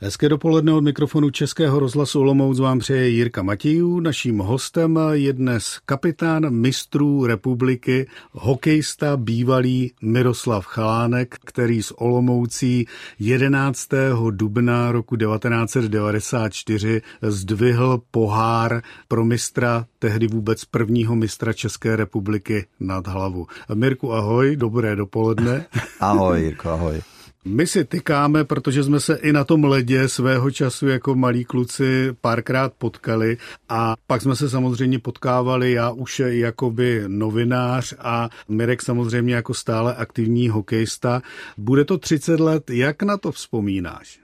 Hezké dopoledne od mikrofonu Českého rozhlasu Olomouc vám přeje Jirka Matějů. Naším hostem je dnes kapitán mistrů republiky, hokejista bývalý Miroslav Chalánek, který z Olomoucí 11. dubna roku 1994 zdvihl pohár pro mistra, tehdy vůbec prvního mistra České republiky nad hlavu. Mirku, ahoj, dobré dopoledne. ahoj, Jirko, ahoj. My si tykáme, protože jsme se i na tom ledě svého času jako malí kluci párkrát potkali a pak jsme se samozřejmě potkávali, já už jakoby novinář a Mirek samozřejmě jako stále aktivní hokejista. Bude to 30 let, jak na to vzpomínáš?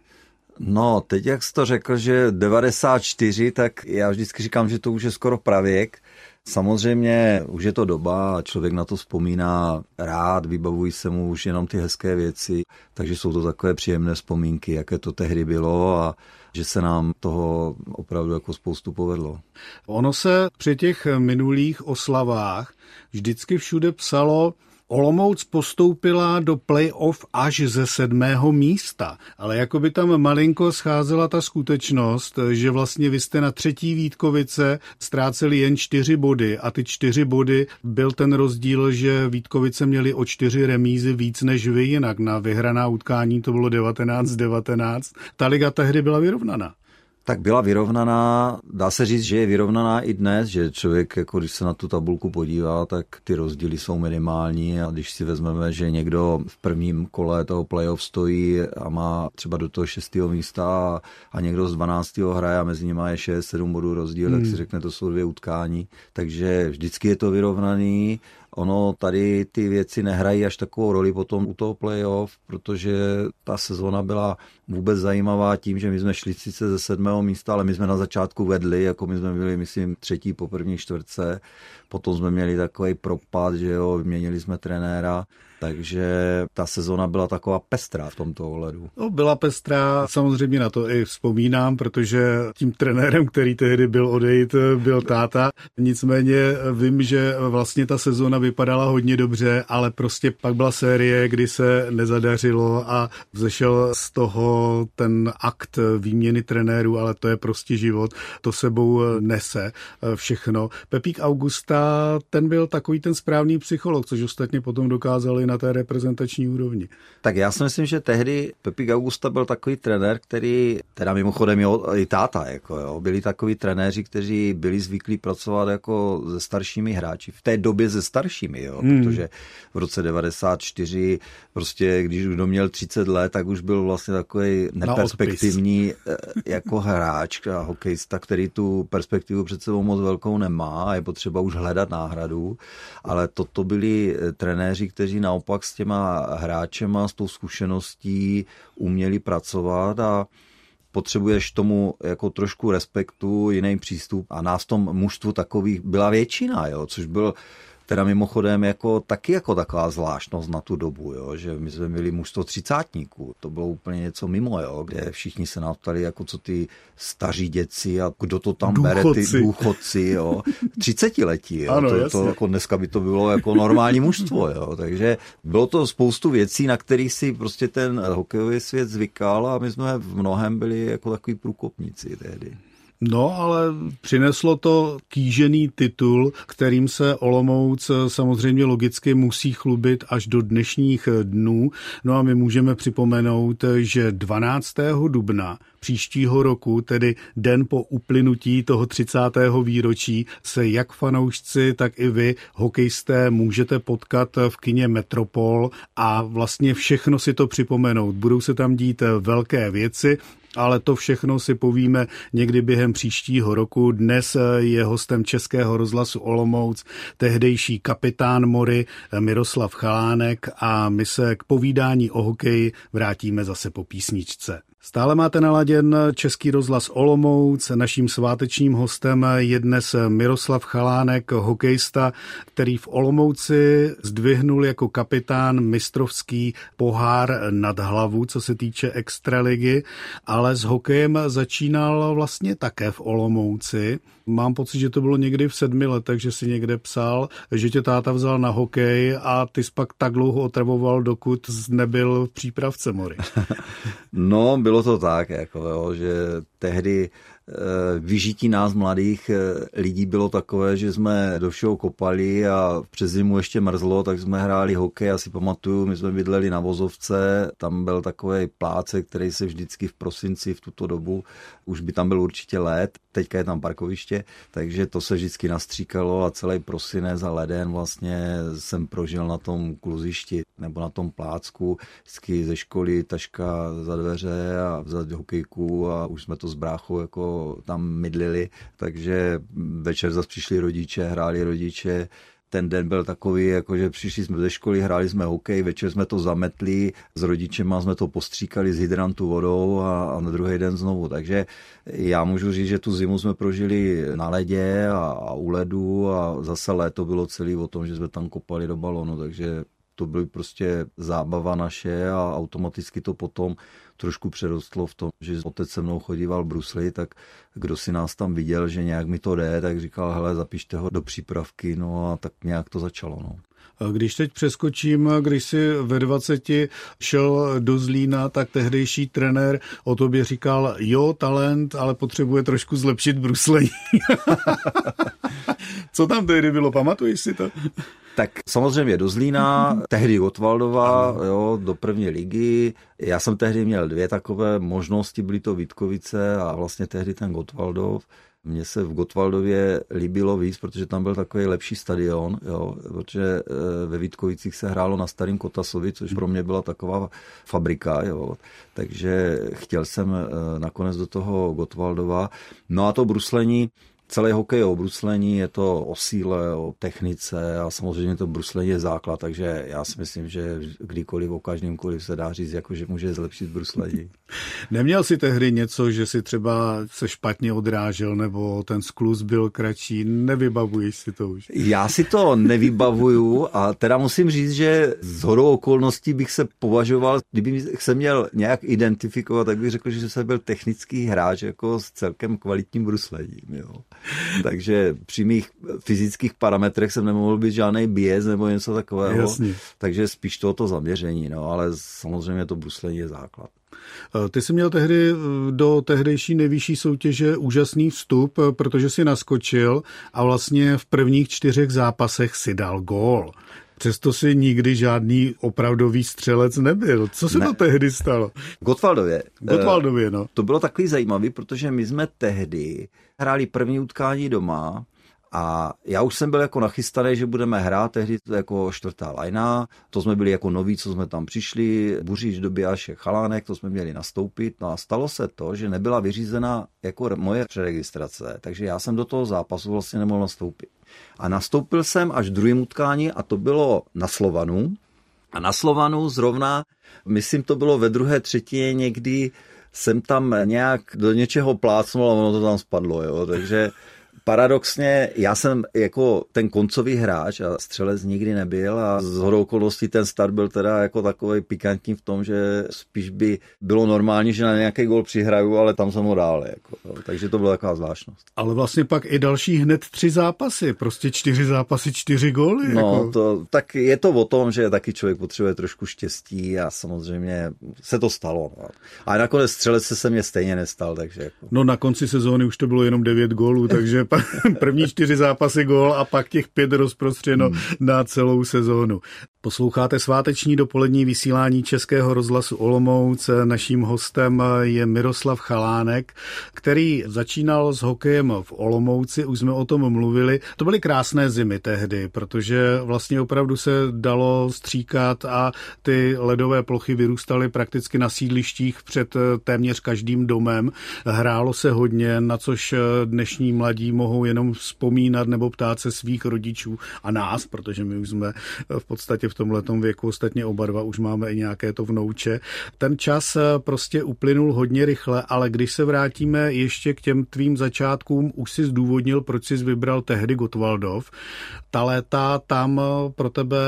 No, teď jak jsi to řekl, že 94, tak já vždycky říkám, že to už je skoro pravěk. Samozřejmě už je to doba a člověk na to vzpomíná rád, vybavují se mu už jenom ty hezké věci, takže jsou to takové příjemné vzpomínky, jaké to tehdy bylo a že se nám toho opravdu jako spoustu povedlo. Ono se při těch minulých oslavách vždycky všude psalo, Olomouc postoupila do playoff až ze sedmého místa, ale jako by tam malinko scházela ta skutečnost, že vlastně vy jste na třetí Vítkovice ztráceli jen čtyři body a ty čtyři body byl ten rozdíl, že Vítkovice měli o čtyři remízy víc než vy, jinak na vyhraná utkání to bylo 19-19. Ta liga tehdy byla vyrovnaná. Tak byla vyrovnaná, dá se říct, že je vyrovnaná i dnes, že člověk, jako když se na tu tabulku podívá, tak ty rozdíly jsou minimální a když si vezmeme, že někdo v prvním kole toho playoff stojí a má třeba do toho šestého místa a někdo z 12. hraje a mezi nimi je 6-7 bodů rozdíl, hmm. tak si řekne, to jsou dvě utkání. Takže vždycky je to vyrovnaný Ono tady ty věci nehrají až takovou roli potom u toho playoff, protože ta sezona byla vůbec zajímavá tím, že my jsme šli sice ze sedmého místa, ale my jsme na začátku vedli, jako my jsme byli, myslím, třetí po první čtvrtce. Potom jsme měli takový propad, že jo, vyměnili jsme trenéra takže ta sezona byla taková pestrá v tomto ohledu. No, byla pestrá, samozřejmě na to i vzpomínám, protože tím trenérem, který tehdy byl odejít, byl táta. Nicméně vím, že vlastně ta sezona vypadala hodně dobře, ale prostě pak byla série, kdy se nezadařilo a vzešel z toho ten akt výměny trenérů, ale to je prostě život, to sebou nese všechno. Pepík Augusta, ten byl takový ten správný psycholog, což ostatně potom dokázali na té reprezentační úrovni. Tak já si myslím, že tehdy Pepík Augusta byl takový trenér, který, teda mimochodem jo, i táta, jako jo, byli takový trenéři, kteří byli zvyklí pracovat jako se staršími hráči. V té době se staršími, jo, hmm. protože v roce 94 prostě, když kdo měl 30 let, tak už byl vlastně takový neperspektivní eh, jako hráč a hokejista, který tu perspektivu před sebou moc velkou nemá a je potřeba už hledat náhradu, ale toto byli eh, trenéři, kteří naopak s těma hráčema, s tou zkušeností uměli pracovat a potřebuješ tomu jako trošku respektu, jiný přístup a nás tom mužstvu takových byla většina, jo, což byl Teda mimochodem jako taky jako taková zvláštnost na tu dobu, jo, že my jsme měli mužstvo třicátníků, to bylo úplně něco mimo, jo, kde všichni se nás ptali, jako co ty staří děci a kdo to tam důchodci. bere, ty důchodci, jo, třicetiletí, jo, ano, to, to, jako dneska by to bylo jako normální mužstvo, jo, takže bylo to spoustu věcí, na kterých si prostě ten hokejový svět zvykal a my jsme v mnohem byli jako takový průkopníci tehdy. No, ale přineslo to kýžený titul, kterým se Olomouc samozřejmě logicky musí chlubit až do dnešních dnů. No a my můžeme připomenout, že 12. dubna příštího roku, tedy den po uplynutí toho 30. výročí, se jak fanoušci, tak i vy, hokejisté, můžete potkat v kině Metropol a vlastně všechno si to připomenout. Budou se tam dít velké věci, ale to všechno si povíme někdy během příštího roku. Dnes je hostem Českého rozhlasu Olomouc tehdejší kapitán Mory Miroslav Chalánek a my se k povídání o hokeji vrátíme zase po písničce. Stále máte naladěn Český rozhlas Olomouc. Naším svátečním hostem je dnes Miroslav Chalánek, hokejista, který v Olomouci zdvihnul jako kapitán mistrovský pohár nad hlavu, co se týče extraligy, ale s hokejem začínal vlastně také v Olomouci. Mám pocit, že to bylo někdy v sedmi letech, že si někde psal, že tě táta vzal na hokej a ty jsi pak tak dlouho otravoval, dokud nebyl v přípravce Mory. no, byl bylo to tak, jako, jo, že tehdy eh, vyžití nás mladých eh, lidí bylo takové, že jsme do všeho kopali a přes zimu ještě mrzlo, tak jsme hráli hokej, asi pamatuju, my jsme bydleli na vozovce, tam byl takový pláce, který se vždycky v prosinci v tuto dobu, už by tam byl určitě let, teďka je tam parkoviště, takže to se vždycky nastříkalo a celý prosinec a leden vlastně jsem prožil na tom kluzišti nebo na tom plácku, vždycky ze školy taška za dveře a vzat hokejku a už jsme to s bráchou jako tam mydlili, takže večer zase přišli rodiče, hráli rodiče, ten den byl takový, jako že přišli jsme ze školy, hráli jsme hokej, večer jsme to zametli, s rodičema jsme to postříkali z hydrantu vodou a, a na druhý den znovu. Takže já můžu říct, že tu zimu jsme prožili na ledě a, a u ledu a zase léto bylo celý o tom, že jsme tam kopali do balonu, takže to byly prostě zábava naše a automaticky to potom trošku přerostlo v tom, že otec se mnou chodíval v Brusli, tak kdo si nás tam viděl, že nějak mi to jde, tak říkal, hele, zapište ho do přípravky, no a tak nějak to začalo. No. Když teď přeskočím, když si ve 20 šel do Zlína, tak tehdejší trenér o tobě říkal, jo, talent, ale potřebuje trošku zlepšit bruslení. Co tam tehdy bylo, pamatuješ si to? Tak samozřejmě do Zlína, tehdy Gotwaldova, jo, do první ligy. Já jsem tehdy měl dvě takové možnosti, byly to Vítkovice a vlastně tehdy ten Gotwaldov. Mně se v Gotwaldově líbilo víc, protože tam byl takový lepší stadion, jo, protože eh, ve Vítkovicích se hrálo na starým Kotasovi, což pro mě byla taková fabrika, jo. takže chtěl jsem eh, nakonec do toho Gotwaldova. No a to bruslení, celý hokej je o bruslení, je to o síle, o technice a samozřejmě to bruslení je základ, takže já si myslím, že kdykoliv o každém koliv se dá říct, jako že může zlepšit bruslení. Neměl si tehdy něco, že si třeba se špatně odrážel nebo ten skluz byl kratší, nevybavuješ si to už? Já si to nevybavuju a teda musím říct, že z hodou okolností bych se považoval, kdyby se měl nějak identifikovat, tak bych řekl, že jsem byl technický hráč jako s celkem kvalitním bruslením. Jo. Takže při mých fyzických parametrech jsem nemohl být žádný biez nebo něco takového. Jasně. Takže spíš tohoto zaměření, no, ale samozřejmě to bruslení je základ. Eh, ty jsi měl tehdy eh, do tehdejší nejvyšší soutěže úžasný vstup, eh, protože si naskočil a vlastně v prvních čtyřech zápasech si dal gól. Přesto si nikdy žádný opravdový střelec nebyl. Co se ne. to tehdy stalo? Gotwaldově. Gotwaldově, no. To bylo takový zajímavý, protože my jsme tehdy hráli první utkání doma a já už jsem byl jako nachystaný, že budeme hrát tehdy jako čtvrtá lajna. To jsme byli jako noví, co jsme tam přišli. Buříč, Dobijášek, Chalánek, to jsme měli nastoupit. No a stalo se to, že nebyla vyřízena jako moje přeregistrace, takže já jsem do toho zápasu vlastně nemohl nastoupit. A nastoupil jsem až druhým utkání a to bylo na Slovanu. A na Slovanu zrovna, myslím, to bylo ve druhé třetině někdy, jsem tam nějak do něčeho plácnul a ono to tam spadlo, jo. Takže paradoxně, já jsem jako ten koncový hráč a střelec nikdy nebyl a z hodou okolností ten start byl teda jako takový pikantní v tom, že spíš by bylo normální, že na nějaký gol přihraju, ale tam jsem ho dál. Jako, jo. takže to byla taková zvláštnost. Ale vlastně pak i další hned tři zápasy, prostě čtyři zápasy, čtyři góly. No, jako. to, tak je to o tom, že taky člověk potřebuje trošku štěstí a samozřejmě se to stalo. No. A nakonec střelec se, se mě stejně nestal, takže jako. No na konci sezóny už to bylo jenom devět gólů, takže první čtyři zápasy gól a pak těch pět rozprostřeno hmm. na celou sezónu. Posloucháte sváteční dopolední vysílání Českého rozhlasu Olomouc. Naším hostem je Miroslav Chalánek, který začínal s hokejem v Olomouci, už jsme o tom mluvili. To byly krásné zimy tehdy, protože vlastně opravdu se dalo stříkat a ty ledové plochy vyrůstaly prakticky na sídlištích před téměř každým domem. Hrálo se hodně, na což dnešní mladí mohou jenom vzpomínat nebo ptát se svých rodičů a nás, protože my už jsme v podstatě v tomhle věku, ostatně oba dva už máme i nějaké to vnouče. Ten čas eh, prostě uplynul hodně rychle, ale když se vrátíme ještě k těm tvým začátkům, už si zdůvodnil, proč jsi vybral tehdy Gotwaldov. Ta léta tam eh, pro tebe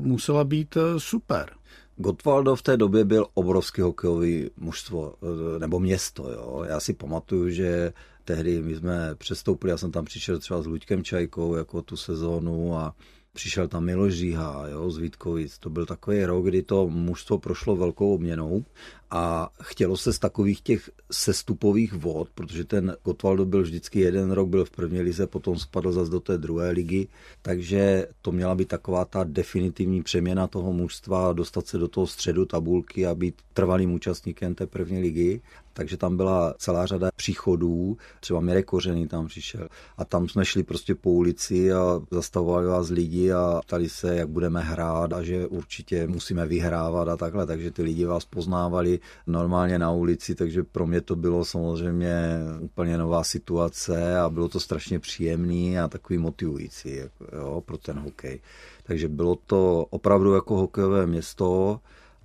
musela být eh, super. Gotwaldov v té době byl obrovský hokejový mužstvo, nebo město. Jo. Já si pamatuju, že tehdy my jsme přestoupili, já jsem tam přišel třeba s Luďkem Čajkou jako tu sezónu a přišel tam Miloš Říha jo, z Vítkovic. To byl takový rok, kdy to mužstvo prošlo velkou obměnou a chtělo se z takových těch sestupových vod, protože ten Gotwaldo byl vždycky jeden rok, byl v první lize, potom spadl zase do té druhé ligy, takže to měla být taková ta definitivní přeměna toho mužstva, dostat se do toho středu tabulky a být trvalým účastníkem té první ligy takže tam byla celá řada příchodů, třeba Mirek Kořený tam přišel a tam jsme šli prostě po ulici a zastavovali vás lidi a ptali se, jak budeme hrát a že určitě musíme vyhrávat a takhle, takže ty lidi vás poznávali normálně na ulici, takže pro mě to bylo samozřejmě úplně nová situace a bylo to strašně příjemný a takový motivující jako, jo, pro ten hokej. Takže bylo to opravdu jako hokejové město,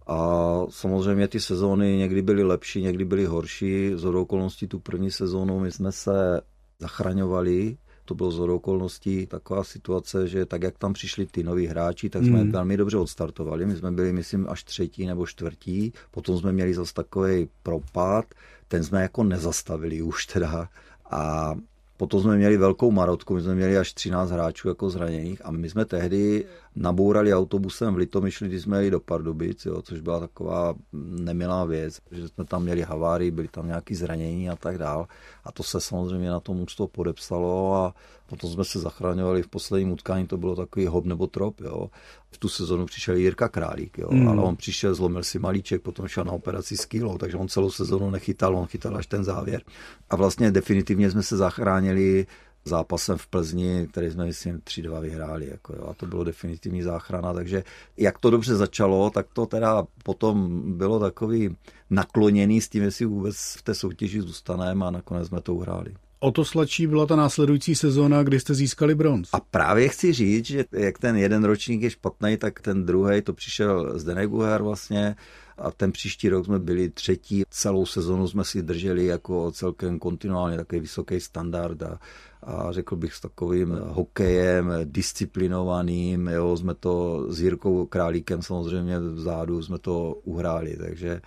a samozřejmě ty sezóny někdy byly lepší, někdy byly horší. Z okolností tu první sezónu my jsme se zachraňovali, to bylo z okolností taková situace, že tak, jak tam přišli ty noví hráči, tak jsme mm. velmi dobře odstartovali. My jsme byli, myslím, až třetí nebo čtvrtí. Potom jsme měli zase takový propad, ten jsme jako nezastavili už teda. A Potom jsme měli velkou marotku, my jsme měli až 13 hráčů jako zraněných a my jsme tehdy nabourali autobusem v Litomyšli, když jsme jeli do Pardubic, jo, což byla taková nemilá věc, že jsme tam měli havárii, byly tam nějaké zranění a tak dál. A to se samozřejmě na tom úctu podepsalo a potom jsme se zachraňovali v posledním utkání, to bylo takový hob nebo trop. Jo. V tu sezonu přišel Jirka Králík, jo, mm. ale on přišel, zlomil si malíček, potom šel na operaci s kýlou, takže on celou sezonu nechytal, on chytal až ten závěr. A vlastně definitivně jsme se zachránili zápasem v Plzni, který jsme, myslím, 3-2 vyhráli. Jako jo, a to bylo definitivní záchrana. Takže jak to dobře začalo, tak to teda potom bylo takový nakloněný s tím, jestli vůbec v té soutěži zůstaneme a nakonec jsme to uhráli. O to sladší byla ta následující sezóna, kdy jste získali bronz. A právě chci říct, že jak ten jeden ročník je špatný, tak ten druhý, to přišel z Deneguher vlastně, a ten příští rok jsme byli třetí. Celou sezonu jsme si drželi jako celkem kontinuálně takový vysoký standard a, a řekl bych s takovým hokejem disciplinovaným. Jo, jsme to s Jirkou Králíkem samozřejmě vzadu jsme to uhráli, takže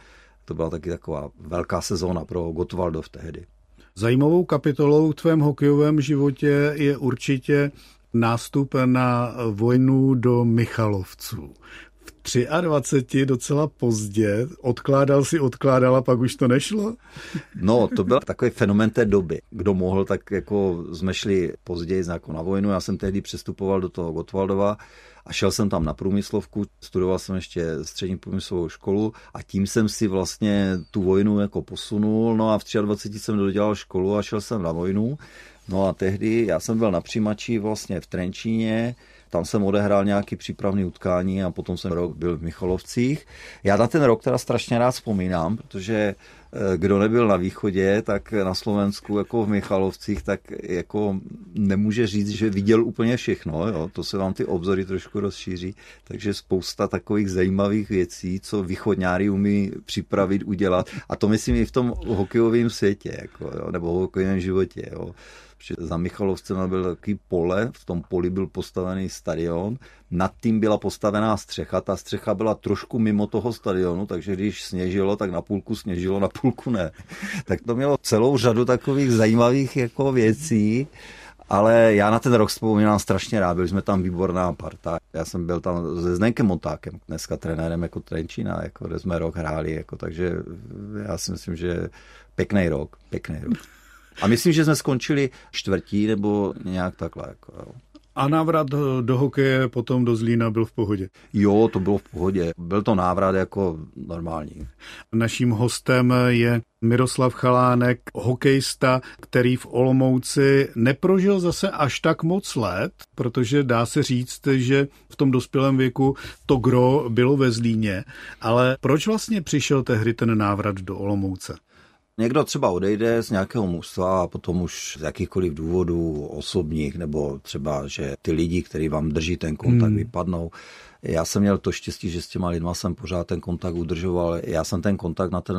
to byla taky taková velká sezóna pro Gottwaldov tehdy. Zajímavou kapitolou v tvém hokejovém životě je určitě nástup na vojnu do Michalovců. 23 docela pozdě, odkládal si, odkládal a pak už to nešlo? No, to byl takový fenomen té doby. Kdo mohl, tak jako jsme šli později jako na vojnu. Já jsem tehdy přestupoval do toho Gotwaldova a šel jsem tam na průmyslovku, studoval jsem ještě střední průmyslovou školu a tím jsem si vlastně tu vojnu jako posunul. No a v 23 jsem dodělal školu a šel jsem na vojnu. No a tehdy já jsem byl na přijímači vlastně v Trenčíně, tam jsem odehrál nějaký přípravný utkání a potom jsem rok byl v Michalovcích. Já na ten rok teda strašně rád vzpomínám, protože eh, kdo nebyl na východě, tak na Slovensku jako v Michalovcích, tak jako nemůže říct, že viděl úplně všechno. Jo? To se vám ty obzory trošku rozšíří. Takže spousta takových zajímavých věcí, co východňári umí připravit, udělat. A to myslím i v tom hokejovém světě, jako, jo? nebo hokejovém životě. Jo? Že za Michalovcem byl takový pole, v tom poli byl postavený stadion, nad tím byla postavená střecha, ta střecha byla trošku mimo toho stadionu, takže když sněžilo, tak na půlku sněžilo, na půlku ne. Tak to mělo celou řadu takových zajímavých jako věcí, ale já na ten rok vzpomínám strašně rád, byli jsme tam výborná parta. Já jsem byl tam se Zdenkem Montákem, dneska trenérem jako Trenčína, jako, kde jsme rok hráli, jako, takže já si myslím, že pěkný rok, pěkný rok. A myslím, že jsme skončili čtvrtí nebo nějak takhle. Jako, jo. A návrat do hokeje potom do Zlína byl v pohodě? Jo, to bylo v pohodě. Byl to návrat jako normální. Naším hostem je Miroslav Chalánek, hokejista, který v Olomouci neprožil zase až tak moc let, protože dá se říct, že v tom dospělém věku to gro bylo ve Zlíně. Ale proč vlastně přišel tehdy ten návrat do Olomouce? Někdo třeba odejde z nějakého mužstva a potom už z jakýchkoliv důvodů osobních, nebo třeba, že ty lidi, kteří vám drží ten kontakt, hmm. vypadnou. Já jsem měl to štěstí, že s těma lidma jsem pořád ten kontakt udržoval. Já jsem ten kontakt na ten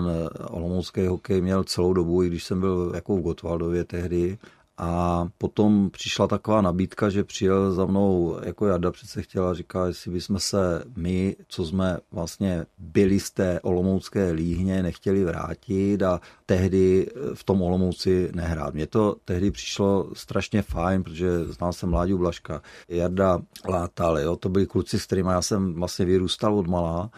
olomoucký hokej měl celou dobu, i když jsem byl jako v Gotwaldově tehdy. A potom přišla taková nabídka, že přijel za mnou, jako Jarda přece chtěla, říká, jestli bychom se my, co jsme vlastně byli z té olomoucké líhně, nechtěli vrátit a tehdy v tom Olomouci nehrát. Mně to tehdy přišlo strašně fajn, protože znal jsem Láďu Blaška, Jarda Látal, jo, to byli kluci, s kterými já jsem vlastně vyrůstal od malá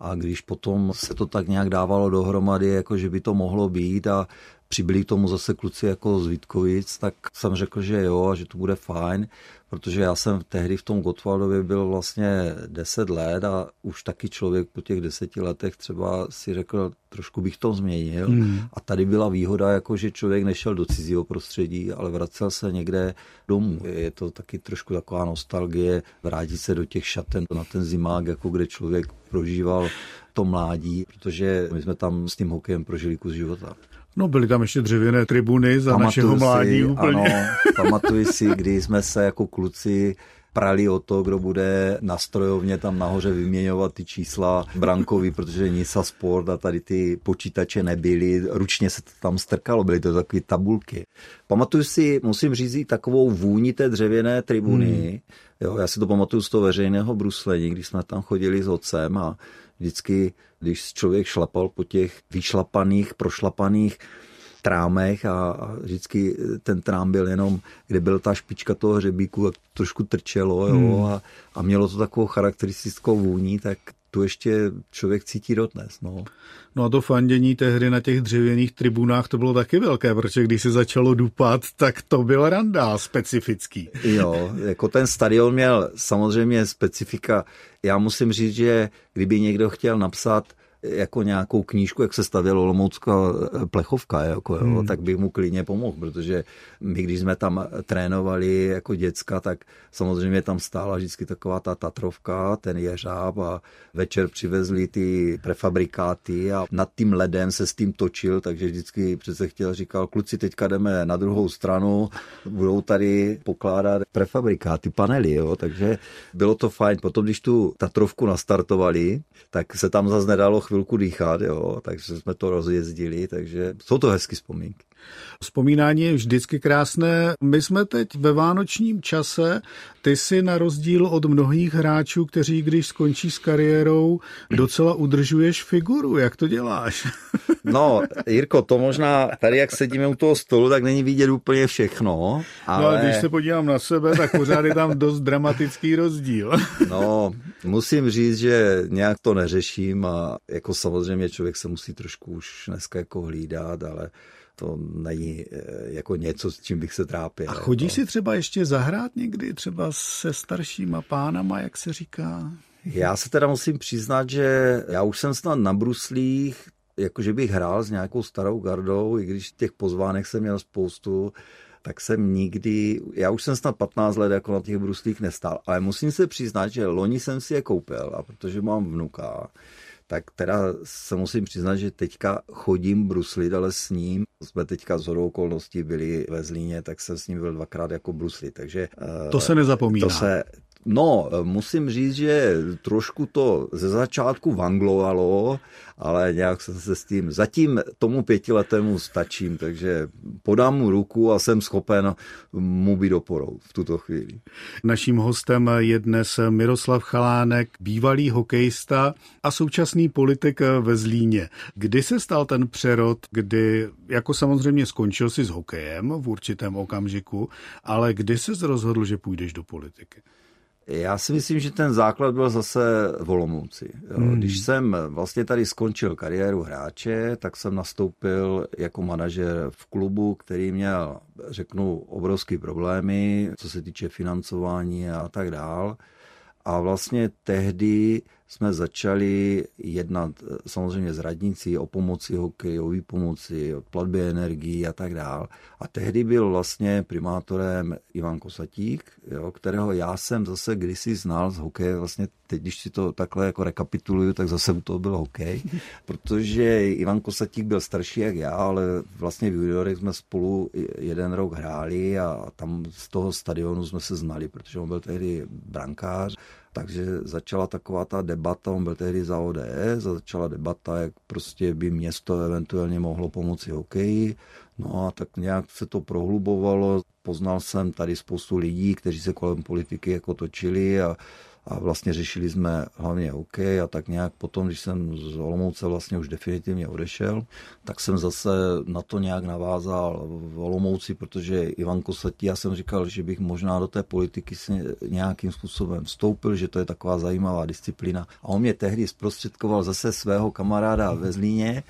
a když potom se to tak nějak dávalo dohromady, jako že by to mohlo být a přibyli k tomu zase kluci jako z Vítkovic, tak jsem řekl, že jo a že to bude fajn, protože já jsem tehdy v tom Gotwaldově byl vlastně 10 let a už taky člověk po těch deseti letech třeba si řekl, trošku bych to změnil. Hmm. A tady byla výhoda, jako že člověk nešel do cizího prostředí, ale vracel se někde domů. Je to taky trošku taková nostalgie, vrátit se do těch šaten, na ten zimák, jako kde člověk prožíval to mládí, protože my jsme tam s tím hokejem prožili kus života. No byly tam ještě dřevěné tribuny za pamatuju našeho mládí si, úplně. Ano, pamatuji si, kdy jsme se jako kluci prali o to, kdo bude na strojovně tam nahoře vyměňovat ty čísla brankový, protože Nisa Sport a tady ty počítače nebyly, ručně se to tam strkalo, byly to takové tabulky. Pamatuju si, musím říct, takovou vůni té dřevěné tribuny, hmm. jo, já si to pamatuju z toho veřejného bruslení, když jsme tam chodili s otcem a vždycky, když člověk šlapal po těch vyšlapaných, prošlapaných trámech a, vždycky ten trám byl jenom, kde byla ta špička toho hřebíku, a trošku trčelo jo, hmm. a, a mělo to takovou charakteristickou vůni, tak tu ještě člověk cítí dodnes. No. no a to fandění tehdy na těch dřevěných tribunách to bylo taky velké, protože když se začalo dupat, tak to byl randál specifický. Jo, jako ten stadion měl samozřejmě specifika. Já musím říct, že kdyby někdo chtěl napsat jako nějakou knížku, jak se stavělo Olomoucká eh, plechovka, jako, jo, hmm. tak bych mu klidně pomohl, protože my, když jsme tam trénovali jako děcka, tak samozřejmě tam stála vždycky taková ta Tatrovka, ten jeřáb a večer přivezli ty prefabrikáty a nad tím ledem se s tím točil, takže vždycky přece chtěl, říkal, kluci, teďka jdeme na druhou stranu, budou tady pokládat prefabrikáty, panely, jo, takže bylo to fajn. Potom, když tu Tatrovku nastartovali, tak se tam zase nedalo chvilku dýchat, jo, takže jsme to rozjezdili, takže jsou to hezky vzpomínky. Vzpomínání je vždycky krásné. My jsme teď ve vánočním čase. Ty si na rozdíl od mnohých hráčů, kteří když skončí s kariérou, docela udržuješ figuru. Jak to děláš? No, Jirko, to možná tady, jak sedíme u toho stolu, tak není vidět úplně všechno. Ale... No a když se podívám na sebe, tak pořád je tam dost dramatický rozdíl. No, musím říct, že nějak to neřeším a jako samozřejmě člověk se musí trošku už dneska jako hlídat, ale to není eh, jako něco, s čím bych se trápil. A chodíš no. si třeba ještě zahrát někdy, třeba se staršíma pánama, jak se říká? Já se teda musím přiznat, že já už jsem snad na bruslích, jakože bych hrál s nějakou starou gardou, i když těch pozvánek jsem měl spoustu, tak jsem nikdy, já už jsem snad 15 let jako na těch bruslích nestál, ale musím se přiznat, že loni jsem si je koupil a protože mám vnuka, tak teda se musím přiznat, že teďka chodím bruslit, ale s ním jsme teďka z hodou okolností byli ve Zlíně, tak jsem s ním byl dvakrát jako bruslit, takže... To se nezapomíná. To se, No, musím říct, že trošku to ze začátku vanglovalo, ale nějak jsem se s tím, zatím tomu pětiletému stačím, takže podám mu ruku a jsem schopen mu být oporou v tuto chvíli. Naším hostem je dnes Miroslav Chalánek, bývalý hokejista a současný politik ve Zlíně. Kdy se stal ten přerod, kdy jako samozřejmě skončil si s hokejem v určitém okamžiku, ale kdy se rozhodl, že půjdeš do politiky? Já si myslím, že ten základ byl zase v Olomouci. Hmm. Když jsem vlastně tady skončil kariéru hráče, tak jsem nastoupil jako manažer v klubu, který měl, řeknu, obrovské problémy, co se týče financování a tak dál. A vlastně tehdy jsme začali jednat eh, samozřejmě s radnicí o pomoci hokeji, o výpomoci, o platbě energií a tak dál. A tehdy byl vlastně primátorem Ivan Kosatík, jo, kterého já jsem zase kdysi znal z hokeje, vlastně teď, když si to takhle jako rekapituluju, tak zase u toho byl hokej, protože Ivan Kosatík byl starší jak já, ale vlastně v juniorech jsme spolu jeden rok hráli a tam z toho stadionu jsme se znali, protože on byl tehdy brankář takže začala taková ta debata, on byl tehdy za ODS, začala debata, jak prostě by město eventuálně mohlo pomoci hokeji. No a tak nějak se to prohlubovalo. Poznal jsem tady spoustu lidí, kteří se kolem politiky jako točili a a vlastně řešili jsme hlavně OK a tak nějak potom, když jsem z Olomouce vlastně už definitivně odešel, tak jsem zase na to nějak navázal v Olomouci, protože Ivan Kosatí, já jsem říkal, že bych možná do té politiky si nějakým způsobem vstoupil, že to je taková zajímavá disciplína. A on mě tehdy zprostředkoval zase svého kamaráda ve Zlíně,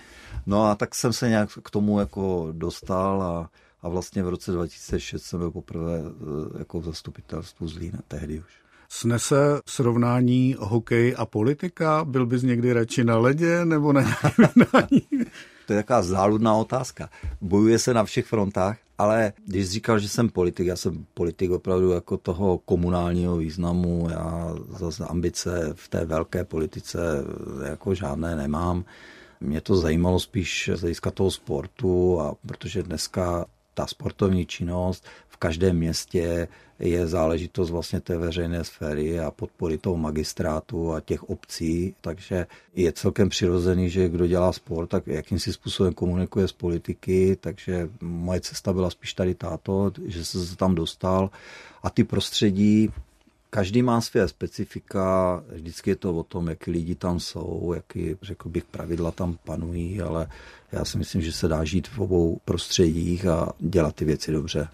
no a tak jsem se nějak k tomu jako dostal a a vlastně v roce 2006 jsem byl poprvé eh, jako v zastupitelstvu Zlína, tehdy už. Snese srovnání hokej a politika? Byl bys někdy radši na ledě nebo na To je taková záludná otázka. Bojuje se na všech frontách, ale když říkal, že jsem politik, já jsem politik opravdu jako toho komunálního významu, já zase ambice v té velké politice jako žádné nemám. Mě to zajímalo spíš z hlediska toho sportu, a protože dneska ta sportovní činnost v každém městě je záležitost vlastně té veřejné sféry a podpory toho magistrátu a těch obcí, takže je celkem přirozený, že kdo dělá sport, tak jakým si způsobem komunikuje s politiky, takže moje cesta byla spíš tady táto, že se tam dostal a ty prostředí Každý má své specifika, vždycky je to o tom, jaký lidi tam jsou, jaký, řekl bych, pravidla tam panují, ale já si myslím, že se dá žít v obou prostředích a dělat ty věci dobře.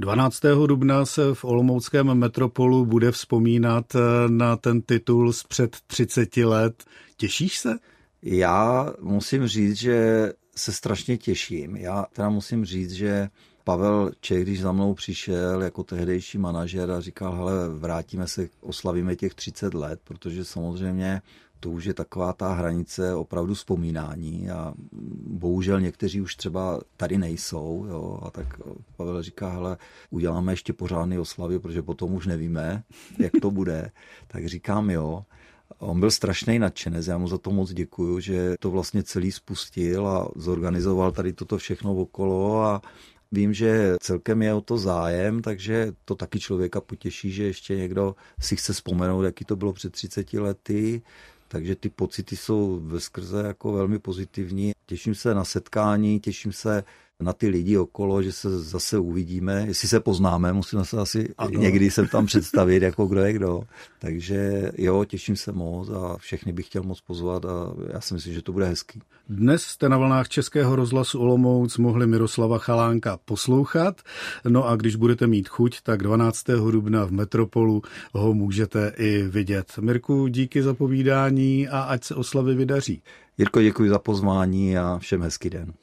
12. dubna se v Olomouckém metropolu bude vzpomínat eh, na ten titul z před 30 let. Těšíš se? Já musím říct, že se strašně těším. Já teda musím říct, že Pavel Čech, když za mnou přišel jako tehdejší manažer a říkal, hele, vrátíme se, oslavíme těch 30 let, protože samozřejmě to už je taková ta hranice opravdu vzpomínání a bohužel někteří už třeba tady nejsou, jo, a tak Pavel říká, hele, uděláme ještě pořádný oslavy, protože potom už nevíme, jak to bude, tak říkám jo. On byl strašný nadšenec, já mu za to moc děkuju, že to vlastně celý spustil a zorganizoval tady toto všechno okolo a Vím, že celkem je o to zájem, takže to taky člověka potěší, že ještě někdo si chce vzpomenout, jaký to bylo před 30 lety. Takže ty pocity jsou ve skrze jako velmi pozitivní. Těším se na setkání, těším se na ty lidi okolo, že se zase uvidíme, jestli se poznáme, musíme se asi ano. někdy sem tam představit, jako kdo je kdo. Takže jo, těším se moc a všechny bych chtěl moc pozvat a já si myslím, že to bude hezký. Dnes jste na vlnách Českého rozhlasu Olomouc mohli Miroslava Chalánka poslouchat, no a když budete mít chuť, tak 12. dubna v Metropolu ho můžete i vidět. Mirku, díky za povídání a ať se oslavy vydaří. Jirko, děkuji za pozvání a všem hezký den.